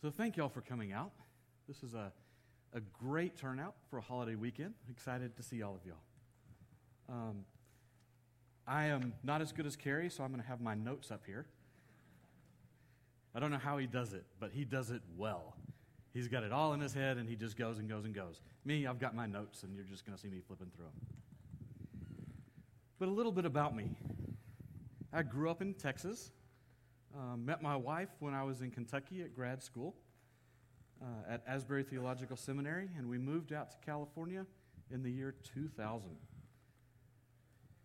So thank y'all for coming out. This is a, a great turnout for a holiday weekend. Excited to see all of y'all. Um, I am not as good as Carrie, so I'm going to have my notes up here. I don't know how he does it, but he does it well. He's got it all in his head, and he just goes and goes and goes. Me, I've got my notes, and you're just going to see me flipping through them. But a little bit about me. I grew up in Texas. Um, met my wife when I was in Kentucky at grad school uh, at Asbury Theological Seminary, and we moved out to California in the year 2000.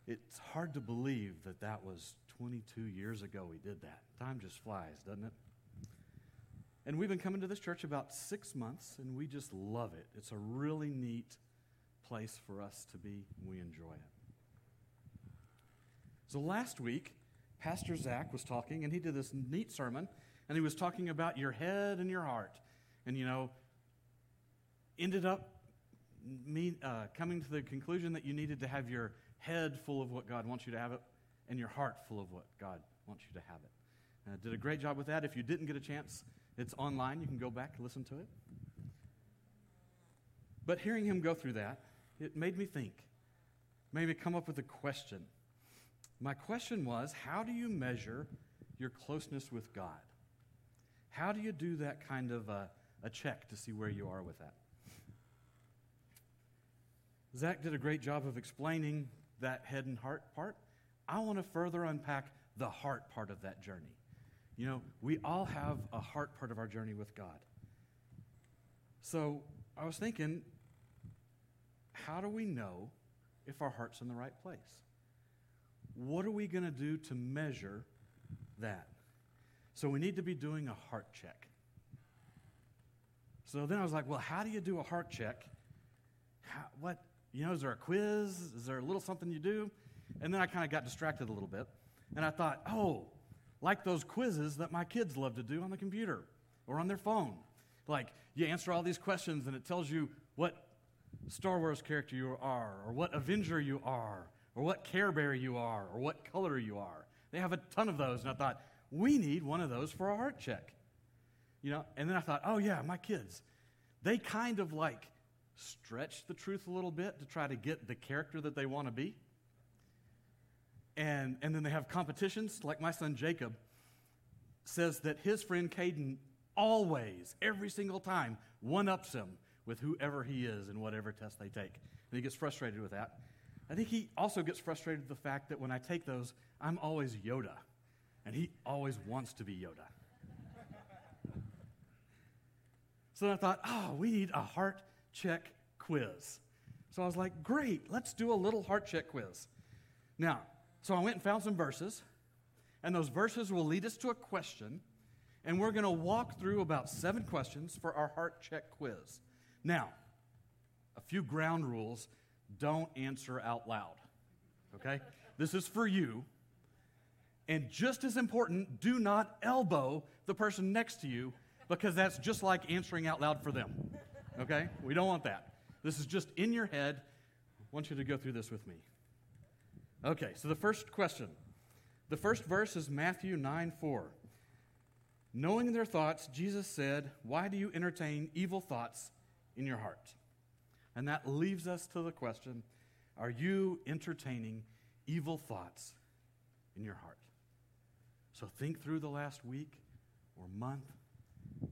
It's hard to believe that that was 22 years ago we did that. Time just flies, doesn't it? And we've been coming to this church about six months, and we just love it. It's a really neat place for us to be. We enjoy it. So last week, Pastor Zach was talking, and he did this neat sermon, and he was talking about your head and your heart. And, you know, ended up uh, coming to the conclusion that you needed to have your head full of what God wants you to have it, and your heart full of what God wants you to have it. Uh, did a great job with that. If you didn't get a chance, it's online. You can go back and listen to it. But hearing him go through that, it made me think, made me come up with a question. My question was how do you measure your closeness with God? How do you do that kind of a, a check to see where you are with that? Zach did a great job of explaining that head and heart part. I want to further unpack the heart part of that journey. You know, we all have a heart part of our journey with God. So I was thinking, how do we know if our heart's in the right place? What are we going to do to measure that? So we need to be doing a heart check. So then I was like, well, how do you do a heart check? How, what, you know, is there a quiz? Is there a little something you do? And then I kind of got distracted a little bit. And I thought, oh, like those quizzes that my kids love to do on the computer or on their phone. Like, you answer all these questions and it tells you what Star Wars character you are, or what Avenger you are, or what Care Bear you are, or what color you are. They have a ton of those, and I thought, we need one of those for a heart check. You know, and then I thought, oh yeah, my kids, they kind of like stretch the truth a little bit to try to get the character that they want to be. And, and then they have competitions, like my son Jacob says that his friend Caden always, every single time, one ups him with whoever he is in whatever test they take. And he gets frustrated with that. I think he also gets frustrated with the fact that when I take those, I'm always Yoda, and he always wants to be Yoda. so then I thought, oh, we need a heart check quiz. So I was like, great, let's do a little heart check quiz. Now, so I went and found some verses, and those verses will lead us to a question, and we're going to walk through about seven questions for our heart check quiz. Now, a few ground rules don't answer out loud. Okay? This is for you. And just as important, do not elbow the person next to you because that's just like answering out loud for them. Okay? We don't want that. This is just in your head. I want you to go through this with me. Okay, so the first question. The first verse is Matthew 9 4. Knowing their thoughts, Jesus said, Why do you entertain evil thoughts in your heart? And that leaves us to the question Are you entertaining evil thoughts in your heart? So think through the last week or month.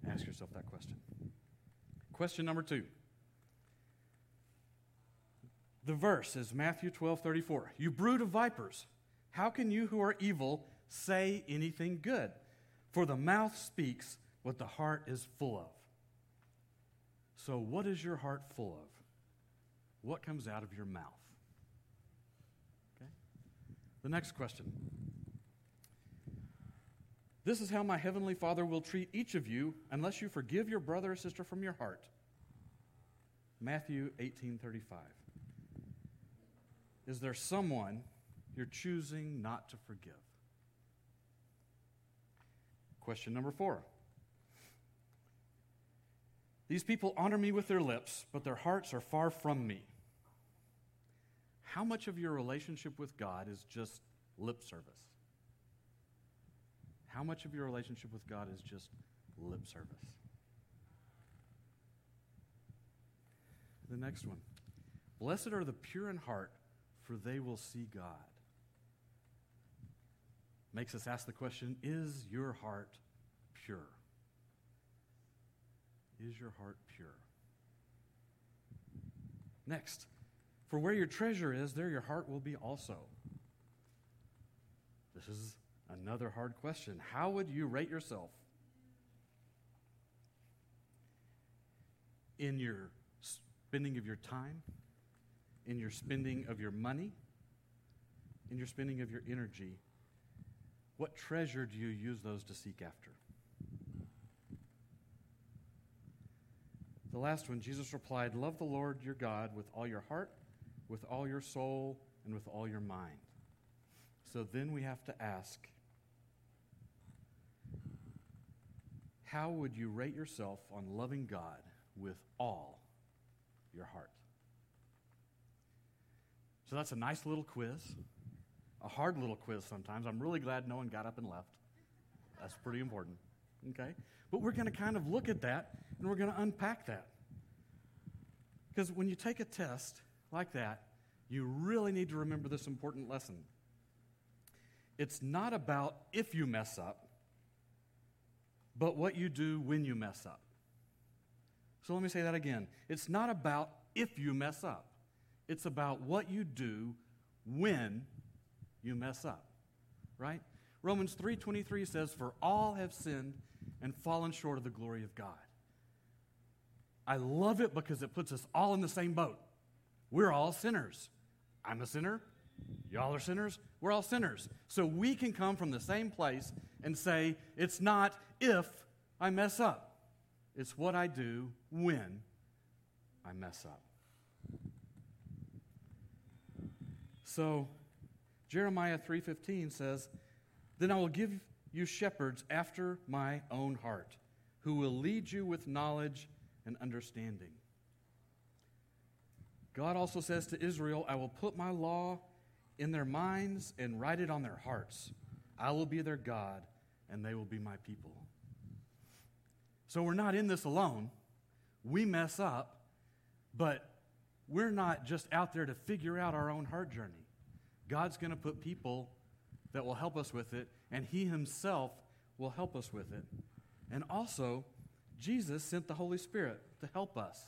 Ask yourself that question. Question number two. The verse is Matthew 12 34. You brood of vipers, how can you who are evil say anything good? For the mouth speaks what the heart is full of. So, what is your heart full of? What comes out of your mouth? Okay? The next question. This is how my heavenly Father will treat each of you unless you forgive your brother or sister from your heart. Matthew 18:35. Is there someone you're choosing not to forgive? Question number 4. These people honor me with their lips, but their hearts are far from me how much of your relationship with God is just lip service? How much of your relationship with God is just lip service? The next one Blessed are the pure in heart, for they will see God. Makes us ask the question Is your heart pure? Is your heart pure? Next, for where your treasure is, there your heart will be also. This is another hard question. How would you rate yourself in your spending of your time, in your spending of your money, in your spending of your energy? What treasure do you use those to seek after? The last one, Jesus replied, Love the Lord your God with all your heart, with all your soul, and with all your mind. So then we have to ask, how would you rate yourself on loving God with all your heart? So that's a nice little quiz, a hard little quiz sometimes. I'm really glad no one got up and left. That's pretty important. Okay? But we're going to kind of look at that and we're going to unpack that. Because when you take a test like that, you really need to remember this important lesson. It's not about if you mess up, but what you do when you mess up. So let me say that again. It's not about if you mess up, it's about what you do when you mess up. Right? Romans 3:23 says for all have sinned and fallen short of the glory of God. I love it because it puts us all in the same boat. We're all sinners. I'm a sinner. Y'all are sinners. We're all sinners. So we can come from the same place and say, it's not if I mess up, it's what I do when I mess up. So Jeremiah 3:15 says, "Then I will give you shepherds after my own heart, who will lead you with knowledge and understanding. God also says to Israel, I will put my law in their minds and write it on their hearts. I will be their God, and they will be my people. So we're not in this alone. We mess up, but we're not just out there to figure out our own heart journey. God's going to put people that will help us with it, and He Himself will help us with it. And also, Jesus sent the Holy Spirit to help us.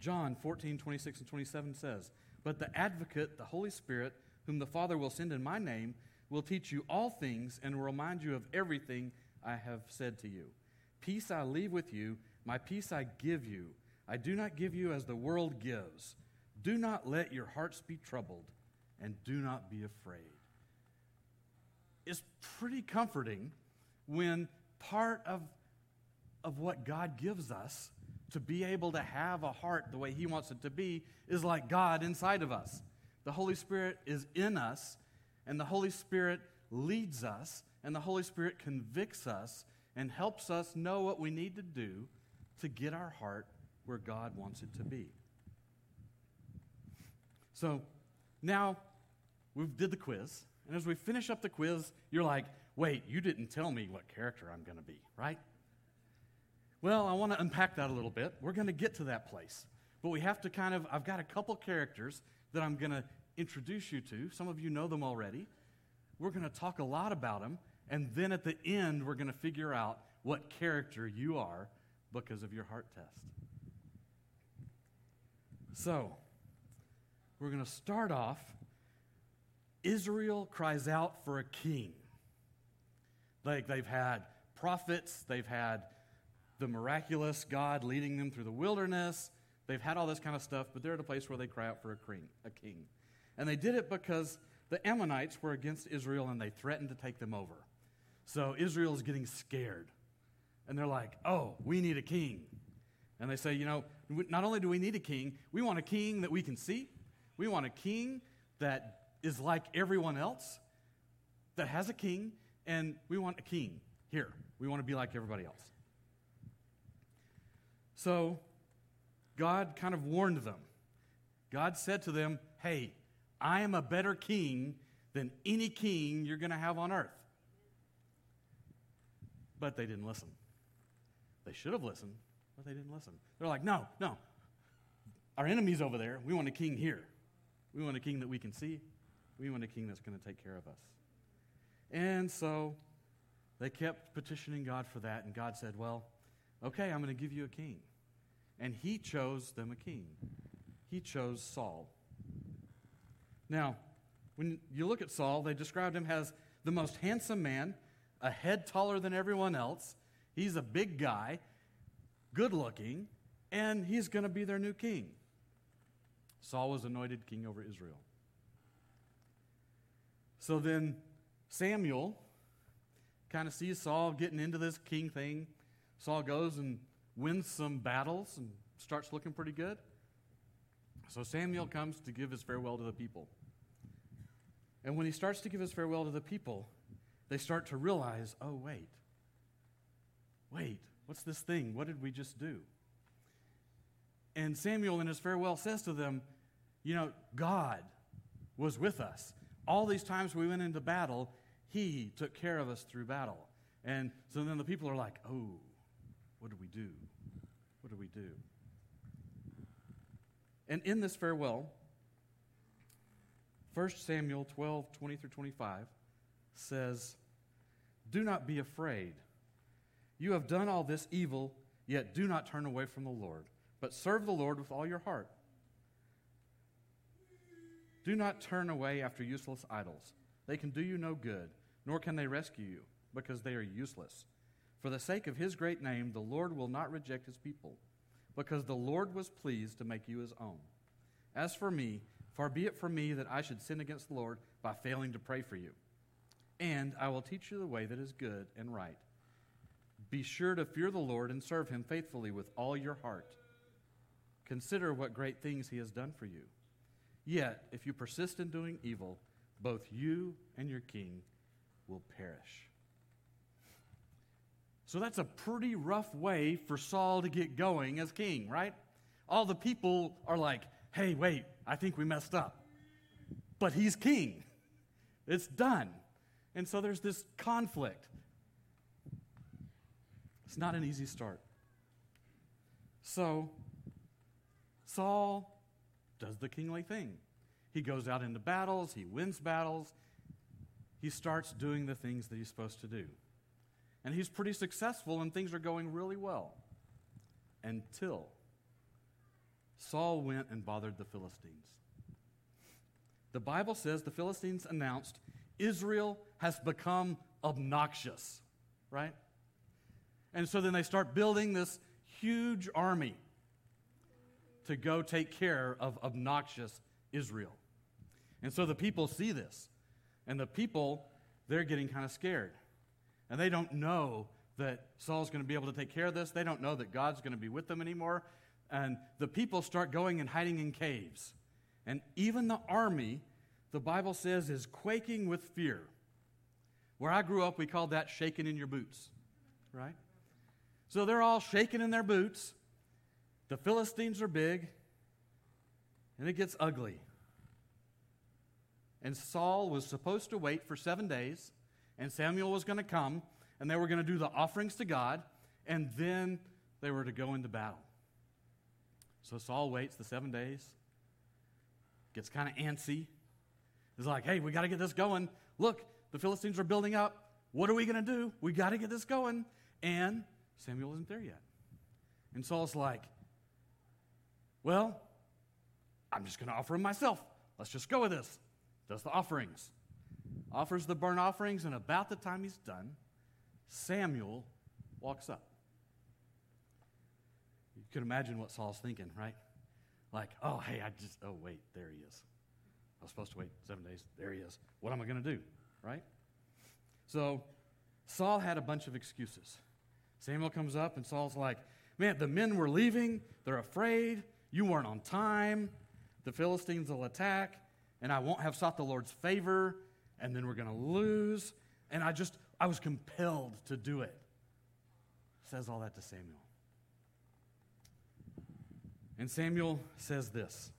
John 14, 26 and 27 says, But the advocate, the Holy Spirit, whom the Father will send in my name, will teach you all things and will remind you of everything I have said to you. Peace I leave with you, my peace I give you. I do not give you as the world gives. Do not let your hearts be troubled, and do not be afraid. It's pretty comforting when part of, of what God gives us to be able to have a heart the way He wants it to be is like God inside of us. The Holy Spirit is in us, and the Holy Spirit leads us, and the Holy Spirit convicts us and helps us know what we need to do to get our heart where God wants it to be. So now we've did the quiz, and as we finish up the quiz, you're like, wait, you didn't tell me what character I'm going to be, right? Well, I want to unpack that a little bit. We're going to get to that place. But we have to kind of, I've got a couple characters that I'm going to introduce you to. Some of you know them already. We're going to talk a lot about them. And then at the end, we're going to figure out what character you are because of your heart test. So, we're going to start off. Israel cries out for a king. Like they've had prophets, they've had the miraculous God leading them through the wilderness. They've had all this kind of stuff, but they're at a place where they cry out for a king. And they did it because the Ammonites were against Israel and they threatened to take them over. So Israel is getting scared. And they're like, oh, we need a king. And they say, you know, not only do we need a king, we want a king that we can see. We want a king that is like everyone else, that has a king, and we want a king here. We want to be like everybody else. So God kind of warned them. God said to them, Hey, I am a better king than any king you're going to have on earth. But they didn't listen. They should have listened. But they didn't listen. They're like, no, no. Our enemy's over there. We want a king here. We want a king that we can see. We want a king that's going to take care of us. And so they kept petitioning God for that, and God said, Well, okay, I'm going to give you a king. And he chose them a king. He chose Saul. Now, when you look at Saul, they described him as the most handsome man, a head taller than everyone else. He's a big guy, good looking, and he's going to be their new king. Saul was anointed king over Israel. So then Samuel kind of sees Saul getting into this king thing. Saul goes and wins some battles and starts looking pretty good. So Samuel comes to give his farewell to the people. And when he starts to give his farewell to the people, they start to realize oh, wait, wait, what's this thing? What did we just do? And Samuel, in his farewell, says to them, You know, God was with us. All these times we went into battle, He took care of us through battle. And so then the people are like, Oh, what do we do? What do we do? And in this farewell, 1 Samuel 12, 20 through 25 says, Do not be afraid. You have done all this evil, yet do not turn away from the Lord, but serve the Lord with all your heart. Do not turn away after useless idols. They can do you no good, nor can they rescue you, because they are useless. For the sake of his great name, the Lord will not reject his people, because the Lord was pleased to make you his own. As for me, Far be it from me that I should sin against the Lord by failing to pray for you. And I will teach you the way that is good and right. Be sure to fear the Lord and serve him faithfully with all your heart. Consider what great things he has done for you. Yet, if you persist in doing evil, both you and your king will perish. So that's a pretty rough way for Saul to get going as king, right? All the people are like, hey, wait, I think we messed up. But he's king. It's done. And so there's this conflict. It's not an easy start. So Saul does the kingly thing. He goes out into battles, he wins battles, he starts doing the things that he's supposed to do. And he's pretty successful, and things are going really well until Saul went and bothered the Philistines. The Bible says the Philistines announced Israel has become obnoxious, right? And so then they start building this huge army to go take care of obnoxious Israel. And so the people see this. And the people, they're getting kind of scared. And they don't know that Saul's going to be able to take care of this. They don't know that God's going to be with them anymore and the people start going and hiding in caves. And even the army, the Bible says, is quaking with fear. Where I grew up, we called that shaking in your boots, right? So they're all shaking in their boots. The Philistines are big, and it gets ugly. And Saul was supposed to wait for seven days, and Samuel was going to come, and they were going to do the offerings to God, and then they were to go into battle. So Saul waits the seven days, gets kind of antsy. He's like, hey, we got to get this going. Look, the Philistines are building up. What are we going to do? We got to get this going. And Samuel isn't there yet. And Saul's like, well, I'm just going to offer him myself. Let's just go with this. Does the offerings. Offers the burnt offerings, and about the time he's done, Samuel walks up. You can imagine what Saul's thinking, right? Like, oh, hey, I just, oh, wait, there he is. I was supposed to wait seven days. There he is. What am I going to do, right? So Saul had a bunch of excuses. Samuel comes up, and Saul's like, man, the men were leaving. They're afraid. You weren't on time. The Philistines will attack, and I won't have sought the Lord's favor, and then we're going to lose. And I just, I was compelled to do it. Says all that to Samuel. And Samuel says this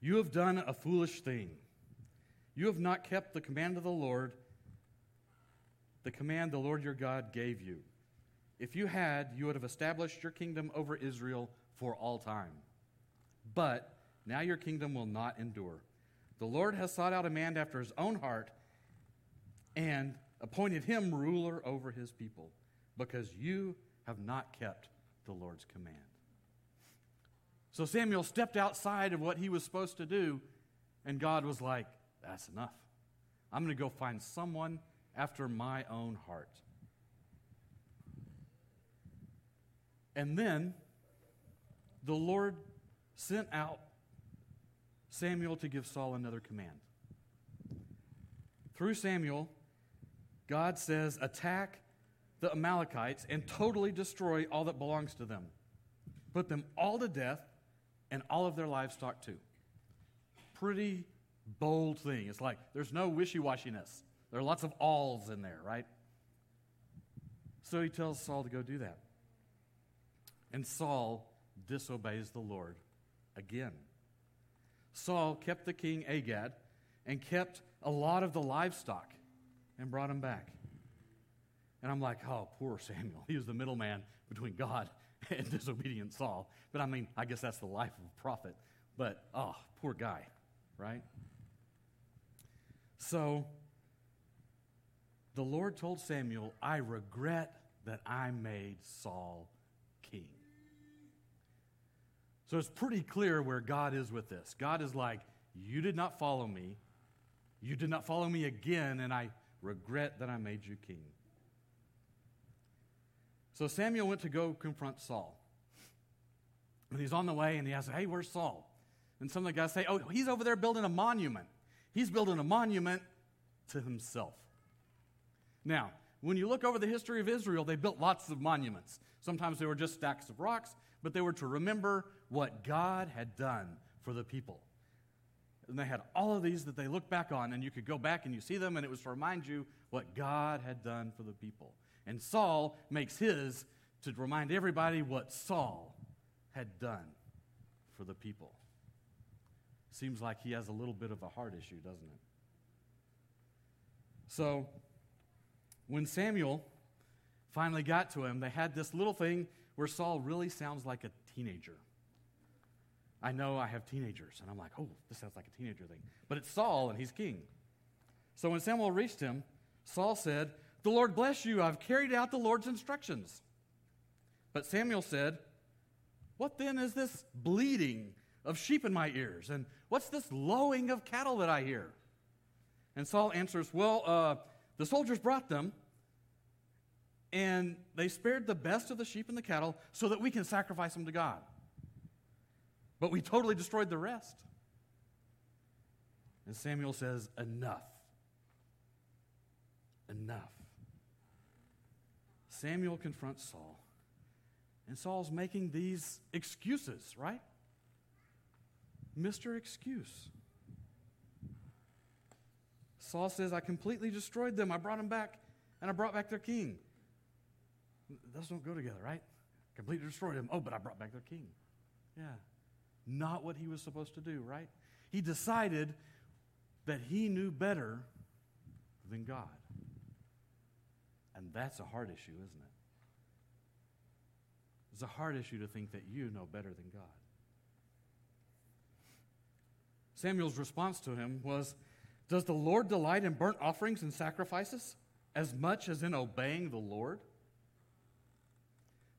You have done a foolish thing. You have not kept the command of the Lord, the command the Lord your God gave you. If you had, you would have established your kingdom over Israel for all time. But now your kingdom will not endure. The Lord has sought out a man after his own heart and appointed him ruler over his people, because you have not kept the Lord's command. So Samuel stepped outside of what he was supposed to do, and God was like, That's enough. I'm going to go find someone after my own heart. And then the Lord sent out Samuel to give Saul another command. Through Samuel, God says, attack the Amalekites and totally destroy all that belongs to them. Put them all to death and all of their livestock too. Pretty bold thing. It's like there's no wishy washiness. There are lots of alls in there, right? So he tells Saul to go do that. And Saul disobeys the Lord again. Saul kept the king Agag and kept a lot of the livestock and brought him back. And I'm like, oh, poor Samuel. He was the middleman between God and disobedient Saul. But I mean, I guess that's the life of a prophet. But, oh, poor guy, right? So the Lord told Samuel, I regret that I made Saul. So it's pretty clear where God is with this. God is like, You did not follow me. You did not follow me again, and I regret that I made you king. So Samuel went to go confront Saul. And he's on the way, and he asks, Hey, where's Saul? And some of the guys say, Oh, he's over there building a monument. He's building a monument to himself. Now, when you look over the history of Israel, they built lots of monuments. Sometimes they were just stacks of rocks, but they were to remember what God had done for the people. And they had all of these that they looked back on, and you could go back and you see them, and it was to remind you what God had done for the people. And Saul makes his to remind everybody what Saul had done for the people. Seems like he has a little bit of a heart issue, doesn't it? So, when Samuel finally got to him, they had this little thing where Saul really sounds like a teenager. I know I have teenagers, and I'm like, oh, this sounds like a teenager thing. But it's Saul, and he's king. So when Samuel reached him, Saul said, The Lord bless you. I've carried out the Lord's instructions. But Samuel said, What then is this bleating of sheep in my ears? And what's this lowing of cattle that I hear? And Saul answers, Well, uh, the soldiers brought them, and they spared the best of the sheep and the cattle so that we can sacrifice them to God. But we totally destroyed the rest. And Samuel says, Enough. Enough. Samuel confronts Saul. And Saul's making these excuses, right? Mr. Excuse. Saul says, I completely destroyed them. I brought them back, and I brought back their king. Those don't go together, right? Completely destroyed them. Oh, but I brought back their king. Yeah. Not what he was supposed to do, right? He decided that he knew better than God. And that's a hard issue, isn't it? It's a hard issue to think that you know better than God. Samuel's response to him was Does the Lord delight in burnt offerings and sacrifices as much as in obeying the Lord?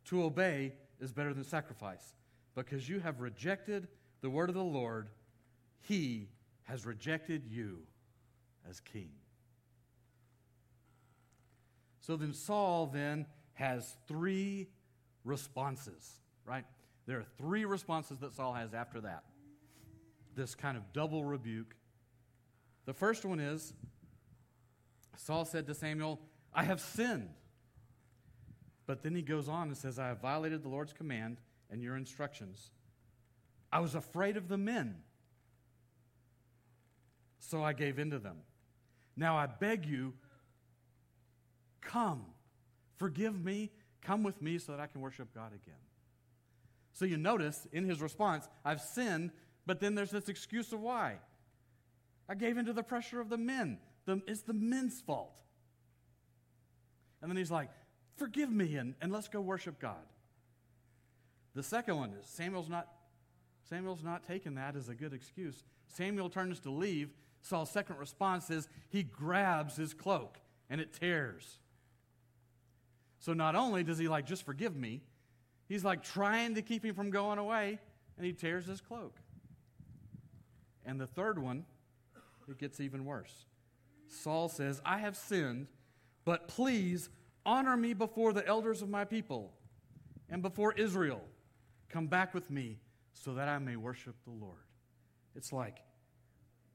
To obey is better than sacrifice, because you have rejected the word of the Lord. He has rejected you as king. So then Saul then has three responses, right? There are three responses that Saul has after that. This kind of double rebuke. The first one is Saul said to Samuel, I have sinned. But then he goes on and says, I have violated the Lord's command and your instructions. I was afraid of the men, so I gave in to them. Now I beg you, come, forgive me, come with me so that I can worship God again. So you notice in his response, I've sinned, but then there's this excuse of why. I gave into the pressure of the men. The, it's the men's fault. And then he's like, forgive me and, and let's go worship God. The second one is Samuel's not Samuel's not taking that as a good excuse. Samuel turns to leave. Saul's second response is he grabs his cloak and it tears. So not only does he like just forgive me, he's like trying to keep him from going away and he tears his cloak. And the third one, it gets even worse. Saul says, I have sinned, but please honor me before the elders of my people and before Israel. Come back with me so that I may worship the Lord. It's like,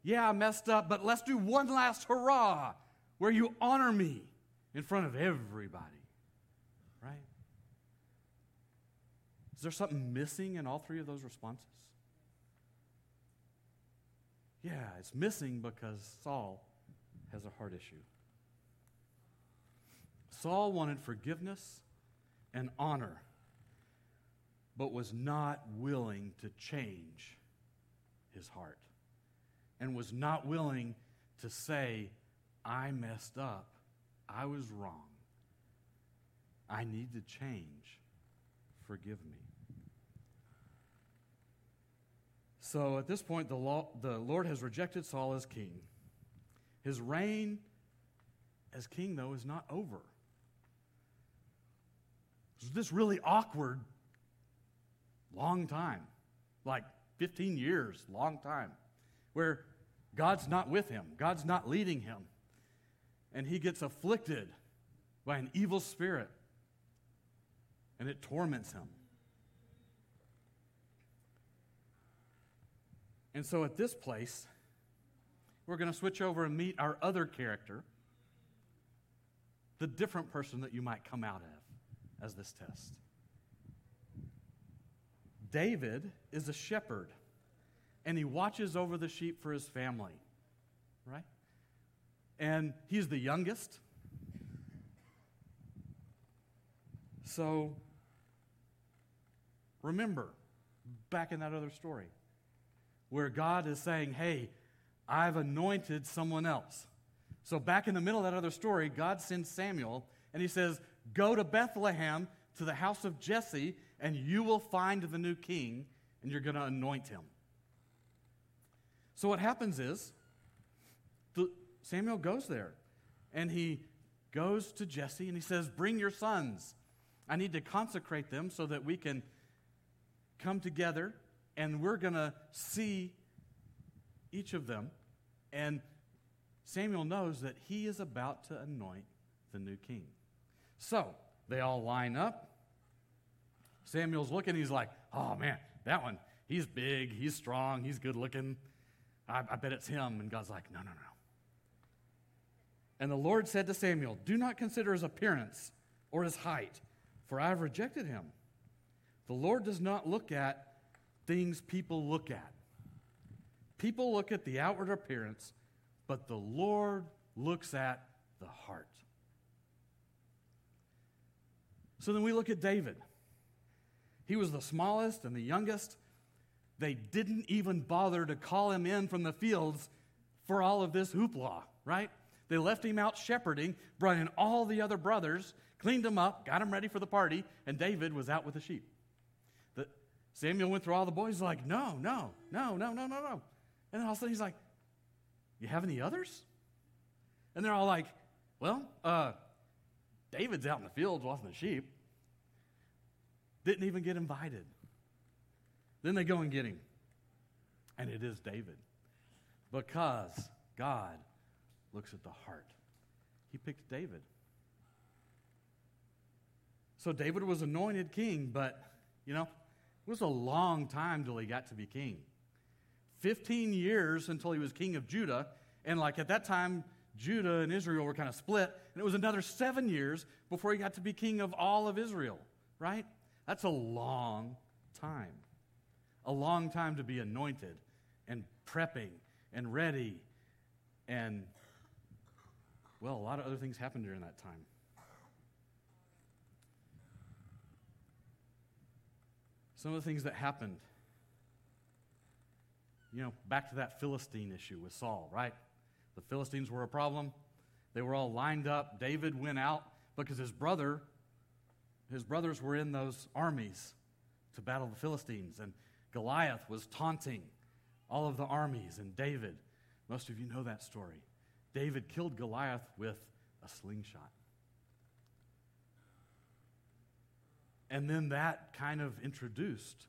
yeah, I messed up, but let's do one last hurrah where you honor me in front of everybody. Right? Is there something missing in all three of those responses? Yeah, it's missing because Saul has a heart issue. Saul wanted forgiveness and honor but was not willing to change his heart and was not willing to say, I messed up. I was wrong. I need to change. Forgive me. So at this point, the, law, the Lord has rejected Saul as king. His reign as king, though, is not over. this really awkward long time, like 15 years, long time, where God's not with him, God's not leading him, and he gets afflicted by an evil spirit, and it torments him. And so at this place, we're going to switch over and meet our other character, the different person that you might come out of as this test. David is a shepherd and he watches over the sheep for his family, right? And he's the youngest. So remember, back in that other story, where God is saying, Hey, I've anointed someone else. So back in the middle of that other story, God sends Samuel and he says, Go to Bethlehem to the house of Jesse and you will find the new king, and you're going to anoint him. So what happens is, the, Samuel goes there, and he goes to Jesse, and he says, Bring your sons. I need to consecrate them so that we can come together, and we're going to see each of them. And Samuel knows that he is about to anoint the new king. So they all line up. Samuel's looking, he's like, oh man, that one, he's big, he's strong, he's good looking. I, I bet it's him. And God's like, no, no, no. And the Lord said to Samuel, Do not consider his appearance or his height, for I have rejected him. The Lord does not look at things people look at. People look at the outward appearance, but the Lord looks at the heart. So then we look at David. He was the smallest and the youngest. They didn't even bother to call him in from the fields for all of this hoopla, right? They left him out shepherding, brought in all the other brothers, cleaned them up, got them ready for the party, and David was out with the sheep. The, Samuel went through all the boys, like, no, no, no, no, no, no, no. And then all of a sudden he's like, You have any others? And they're all like, Well, uh, David's out in the fields watching the sheep. Didn't even get invited. Then they go and get him. And it is David. Because God looks at the heart. He picked David. So David was anointed king, but, you know, it was a long time till he got to be king. 15 years until he was king of Judah. And, like, at that time, Judah and Israel were kind of split. And it was another seven years before he got to be king of all of Israel, right? That's a long time. A long time to be anointed and prepping and ready. And, well, a lot of other things happened during that time. Some of the things that happened, you know, back to that Philistine issue with Saul, right? The Philistines were a problem. They were all lined up. David went out because his brother his brothers were in those armies to battle the Philistines, and Goliath was taunting all of the armies, and David, most of you know that story. David killed Goliath with a slingshot. And then that kind of introduced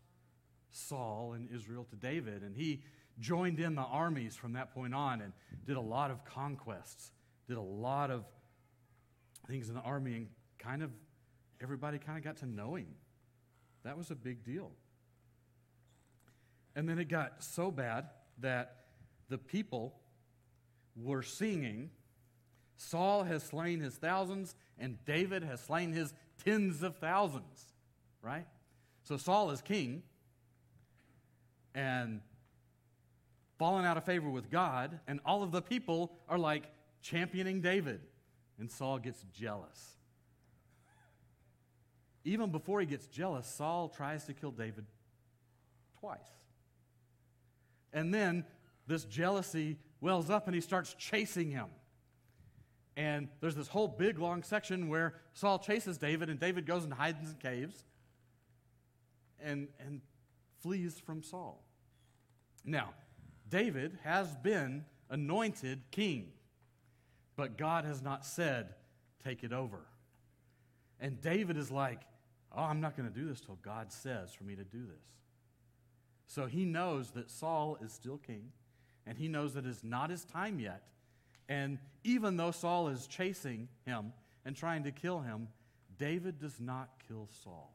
Saul and Israel to David, and he joined in the armies from that point on and did a lot of conquests, did a lot of things in the army, and kind of everybody kind of got to know him. That was a big deal. And then it got so bad that the people were singing, Saul has slain his thousands, and David has slain his tens of thousands, right? So Saul is king and fallen out of favor with God, and all of the people are like championing David. And Saul gets jealous. Even before he gets jealous, Saul tries to kill David twice. And then this jealousy wells up and he starts chasing him. And there's this whole big long section where Saul chases David and David goes and hides in caves and, and flees from Saul. Now, David has been anointed king, but God has not said, take it over. And David is like, oh, I'm not going to do this till God says for me to do this. So he knows that Saul is still king, and he knows that it's not his time yet. And even though Saul is chasing him and trying to kill him, David does not kill Saul.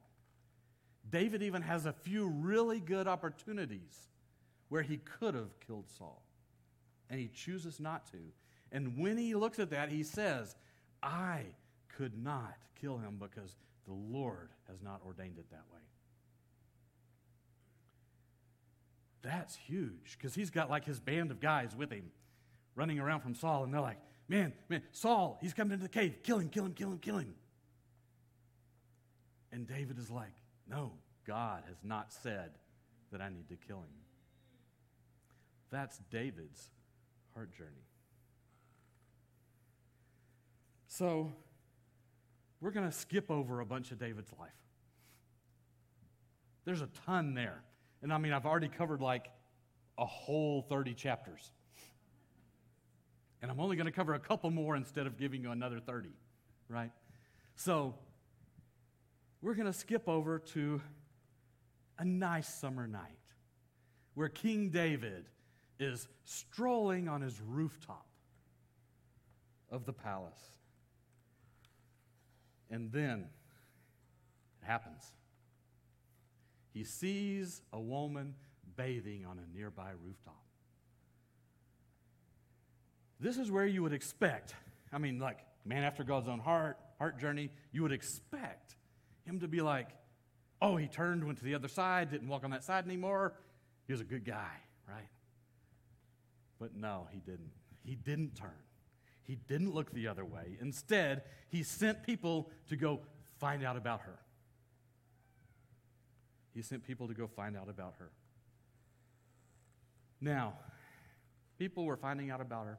David even has a few really good opportunities where he could have killed Saul, and he chooses not to. And when he looks at that, he says, I could not kill him because the Lord has not ordained it that way. That's huge because he's got like his band of guys with him running around from Saul, and they're like, Man, man, Saul, he's coming into the cave. Kill him, kill him, kill him, kill him. And David is like, No, God has not said that I need to kill him. That's David's heart journey. So, we're going to skip over a bunch of David's life. There's a ton there. And I mean, I've already covered like a whole 30 chapters. And I'm only going to cover a couple more instead of giving you another 30, right? So, we're going to skip over to a nice summer night where King David is strolling on his rooftop of the palace. And then it happens. He sees a woman bathing on a nearby rooftop. This is where you would expect, I mean, like, man after God's own heart, heart journey, you would expect him to be like, oh, he turned, went to the other side, didn't walk on that side anymore. He was a good guy, right? But no, he didn't. He didn't turn. He didn't look the other way. Instead, he sent people to go find out about her. He sent people to go find out about her. Now, people were finding out about her.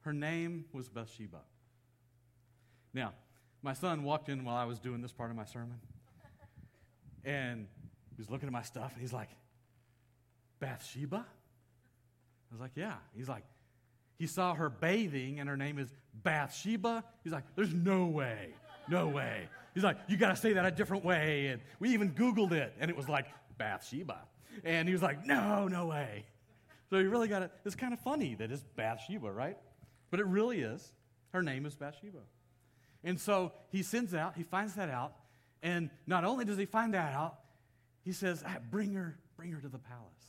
Her name was Bathsheba. Now, my son walked in while I was doing this part of my sermon, and he was looking at my stuff, and he's like, Bathsheba? I was like, Yeah. He's like, He saw her bathing, and her name is Bathsheba. He's like, There's no way. No way. He's like, You got to say that a different way. And we even Googled it, and it was like Bathsheba. And he was like, No, no way. So he really got it. It's kind of funny that it's Bathsheba, right? But it really is. Her name is Bathsheba. And so he sends out, he finds that out, and not only does he find that out, he says, ah, Bring her, bring her to the palace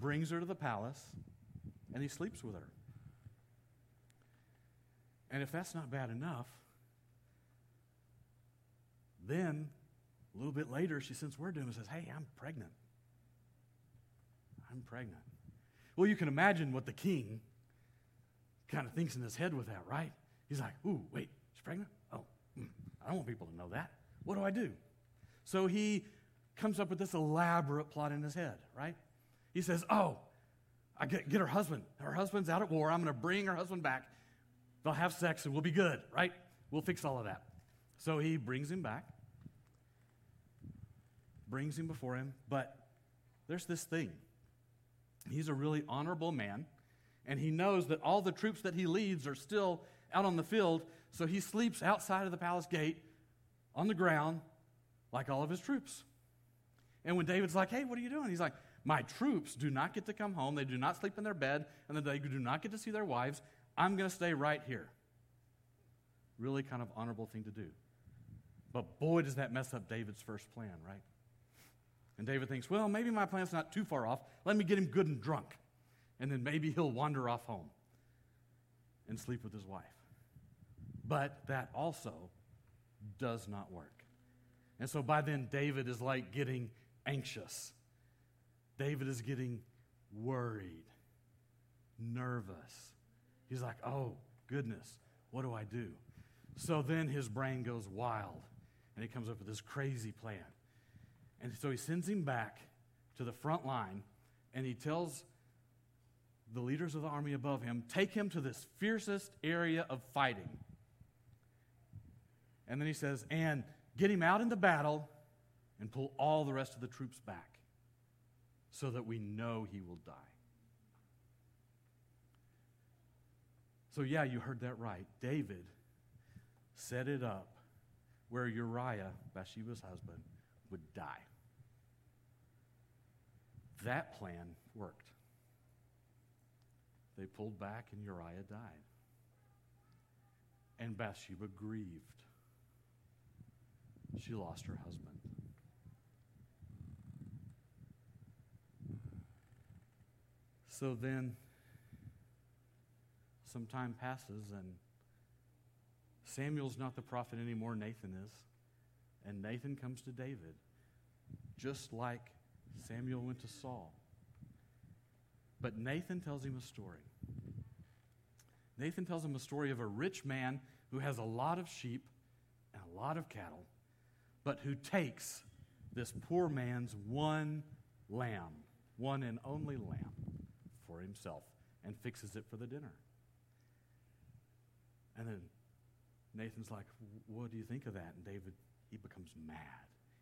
brings her to the palace, and he sleeps with her. And if that's not bad enough, then a little bit later, she sends word to him and says, Hey, I'm pregnant. I'm pregnant. Well, you can imagine what the king kind of thinks in his head with that, right? He's like, Ooh, wait, she's pregnant? Oh, mm, I don't want people to know that. What do I do? So he comes up with this elaborate plot in his head, right? He says, Oh, I get, get her husband. Her husband's out at war. I'm going to bring her husband back. They'll have sex and we'll be good, right? We'll fix all of that. So he brings him back, brings him before him, but there's this thing. He's a really honorable man, and he knows that all the troops that he leads are still out on the field, so he sleeps outside of the palace gate on the ground like all of his troops. And when David's like, hey, what are you doing? He's like, my troops do not get to come home. They do not sleep in their bed, and they do not get to see their wives. I'm going to stay right here. Really kind of honorable thing to do. But boy, does that mess up David's first plan, right? And David thinks, well, maybe my plan's not too far off. Let me get him good and drunk. And then maybe he'll wander off home and sleep with his wife. But that also does not work. And so by then, David is like getting anxious. David is getting worried, nervous. He's like, oh, goodness, what do I do? So then his brain goes wild and he comes up with this crazy plan. And so he sends him back to the front line and he tells the leaders of the army above him, take him to this fiercest area of fighting. And then he says, and get him out into battle and pull all the rest of the troops back so that we know he will die. So, yeah, you heard that right. David set it up where Uriah, Bathsheba's husband, would die. That plan worked. They pulled back, and Uriah died. And Bathsheba grieved. She lost her husband. So then, some time passes, and Samuel's not the prophet anymore, Nathan is. And Nathan comes to David, just like Samuel went to Saul. But Nathan tells him a story. Nathan tells him a story of a rich man who has a lot of sheep and a lot of cattle, but who takes this poor man's one lamb, one and only lamb, for himself and fixes it for the dinner. And then Nathan's like, What do you think of that? And David, he becomes mad.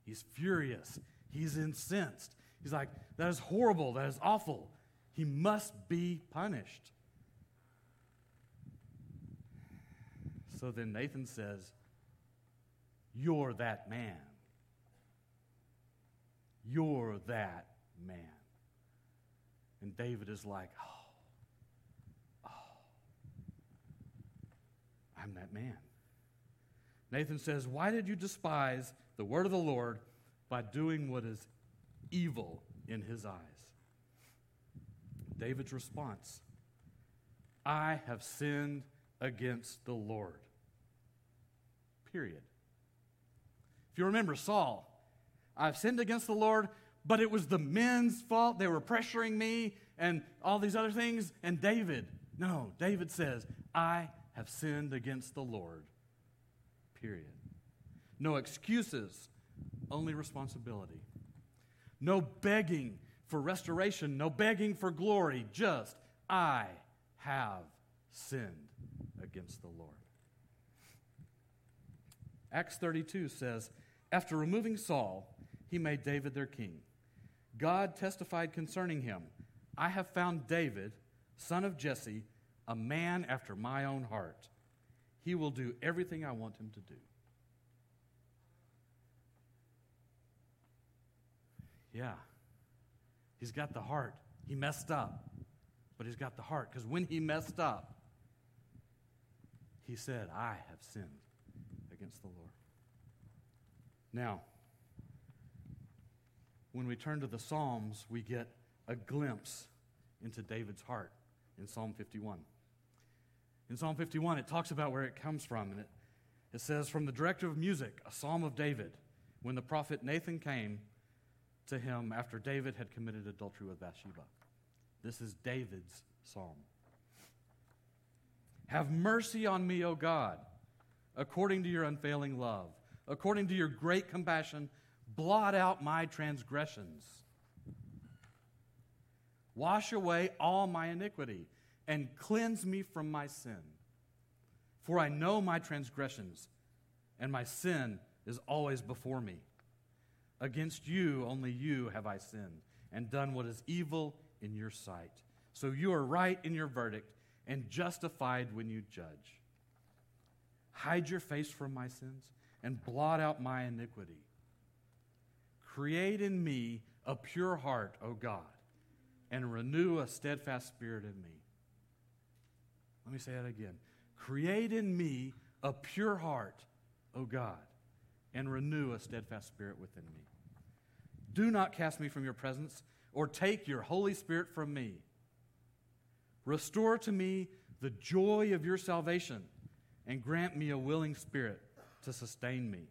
He's furious. He's incensed. He's like, That is horrible. That is awful. He must be punished. So then Nathan says, You're that man. You're that man. And David is like, Oh, oh, I'm that man. Nathan says, Why did you despise the word of the Lord by doing what is evil in his eyes? David's response I have sinned against the Lord. Period. If you remember Saul, I've sinned against the Lord, but it was the men's fault. They were pressuring me and all these other things. And David, no, David says, I have sinned against the Lord. Period. No excuses, only responsibility. No begging for restoration, no begging for glory, just I have sinned against the Lord. Acts 32 says, After removing Saul, he made David their king. God testified concerning him I have found David, son of Jesse, a man after my own heart. He will do everything I want him to do. Yeah. He's got the heart. He messed up, but he's got the heart. Because when he messed up, he said, I have sinned against the Lord. Now, when we turn to the Psalms, we get a glimpse into David's heart in Psalm 51. In Psalm 51, it talks about where it comes from, and it, it says, From the director of music, a psalm of David, when the prophet Nathan came to him after David had committed adultery with Bathsheba. This is David's psalm. Have mercy on me, O God, according to your unfailing love, according to your great compassion, blot out my transgressions. Wash away all my iniquity and cleanse me from my sin. For I know my transgressions, and my sin is always before me. Against you, only you, have I sinned and done what is evil in your sight. So you are right in your verdict and justified when you judge. Hide your face from my sins and blot out my iniquity. Create in me a pure heart, O God, and renew a steadfast spirit in me. Let me say that again. Create in me a pure heart, O God, and renew a steadfast spirit within me. Do not cast me from your presence or take your Holy Spirit from me. Restore to me the joy of your salvation and grant me a willing spirit to sustain me.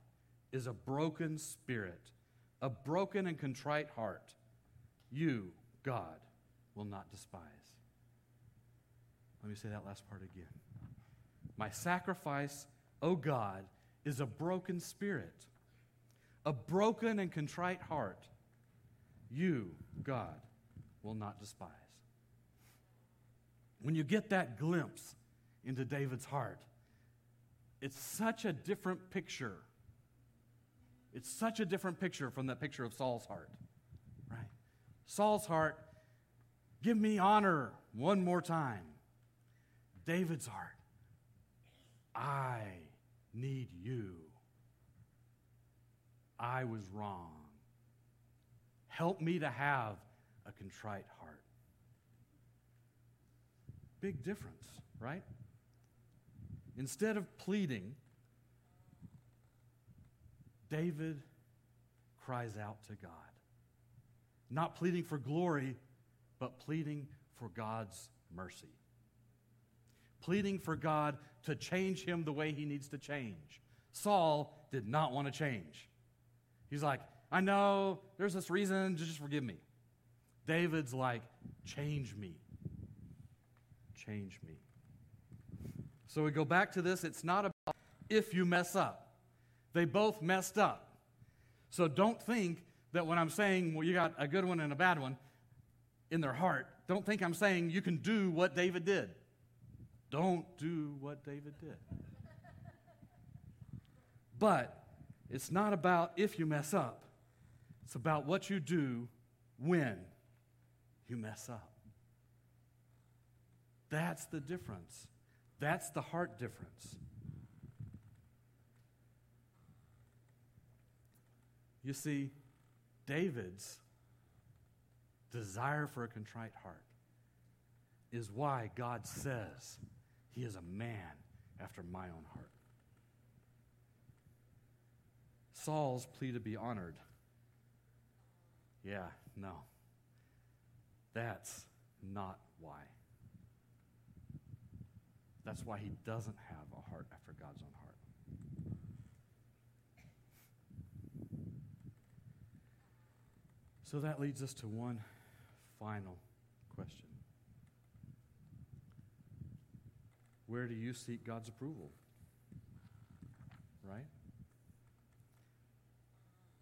is a broken spirit, a broken and contrite heart. You, God, will not despise. Let me say that last part again. My sacrifice, O God, is a broken spirit, a broken and contrite heart. You, God, will not despise. When you get that glimpse into David's heart, it's such a different picture. It's such a different picture from that picture of Saul's heart, right? Saul's heart, give me honor one more time. David's heart, I need you. I was wrong. Help me to have a contrite heart. Big difference, right? Instead of pleading, David cries out to God. Not pleading for glory, but pleading for God's mercy. Pleading for God to change him the way he needs to change. Saul did not want to change. He's like, I know there's this reason, just forgive me. David's like, change me. Change me. So we go back to this. It's not about if you mess up. They both messed up. So don't think that when I'm saying, well, you got a good one and a bad one in their heart, don't think I'm saying you can do what David did. Don't do what David did. But it's not about if you mess up, it's about what you do when you mess up. That's the difference. That's the heart difference. You see, David's desire for a contrite heart is why God says he is a man after my own heart. Saul's plea to be honored. Yeah, no. That's not why. That's why he doesn't have a heart after God's own heart. So that leads us to one final question Where do you seek God's approval? Right?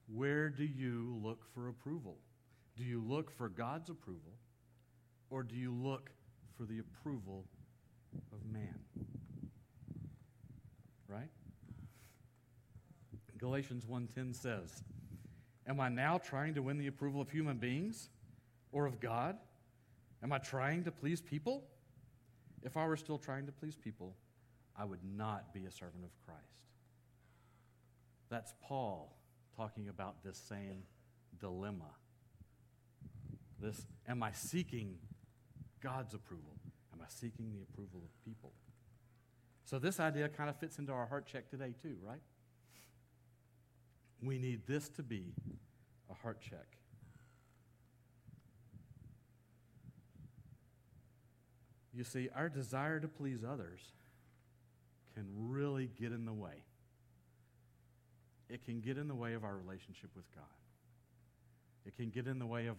Where do you look for approval? Do you look for God's approval or do you look for the approval of man? Right? Galatians 1:10 says, "Am I now trying to win the approval of human beings or of God? Am I trying to please people? If I were still trying to please people, I would not be a servant of Christ." That's Paul talking about this same dilemma. This am I seeking God's approval? Am I seeking the approval of people? So, this idea kind of fits into our heart check today, too, right? We need this to be a heart check. You see, our desire to please others can really get in the way it can get in the way of our relationship with God. It can get in the way of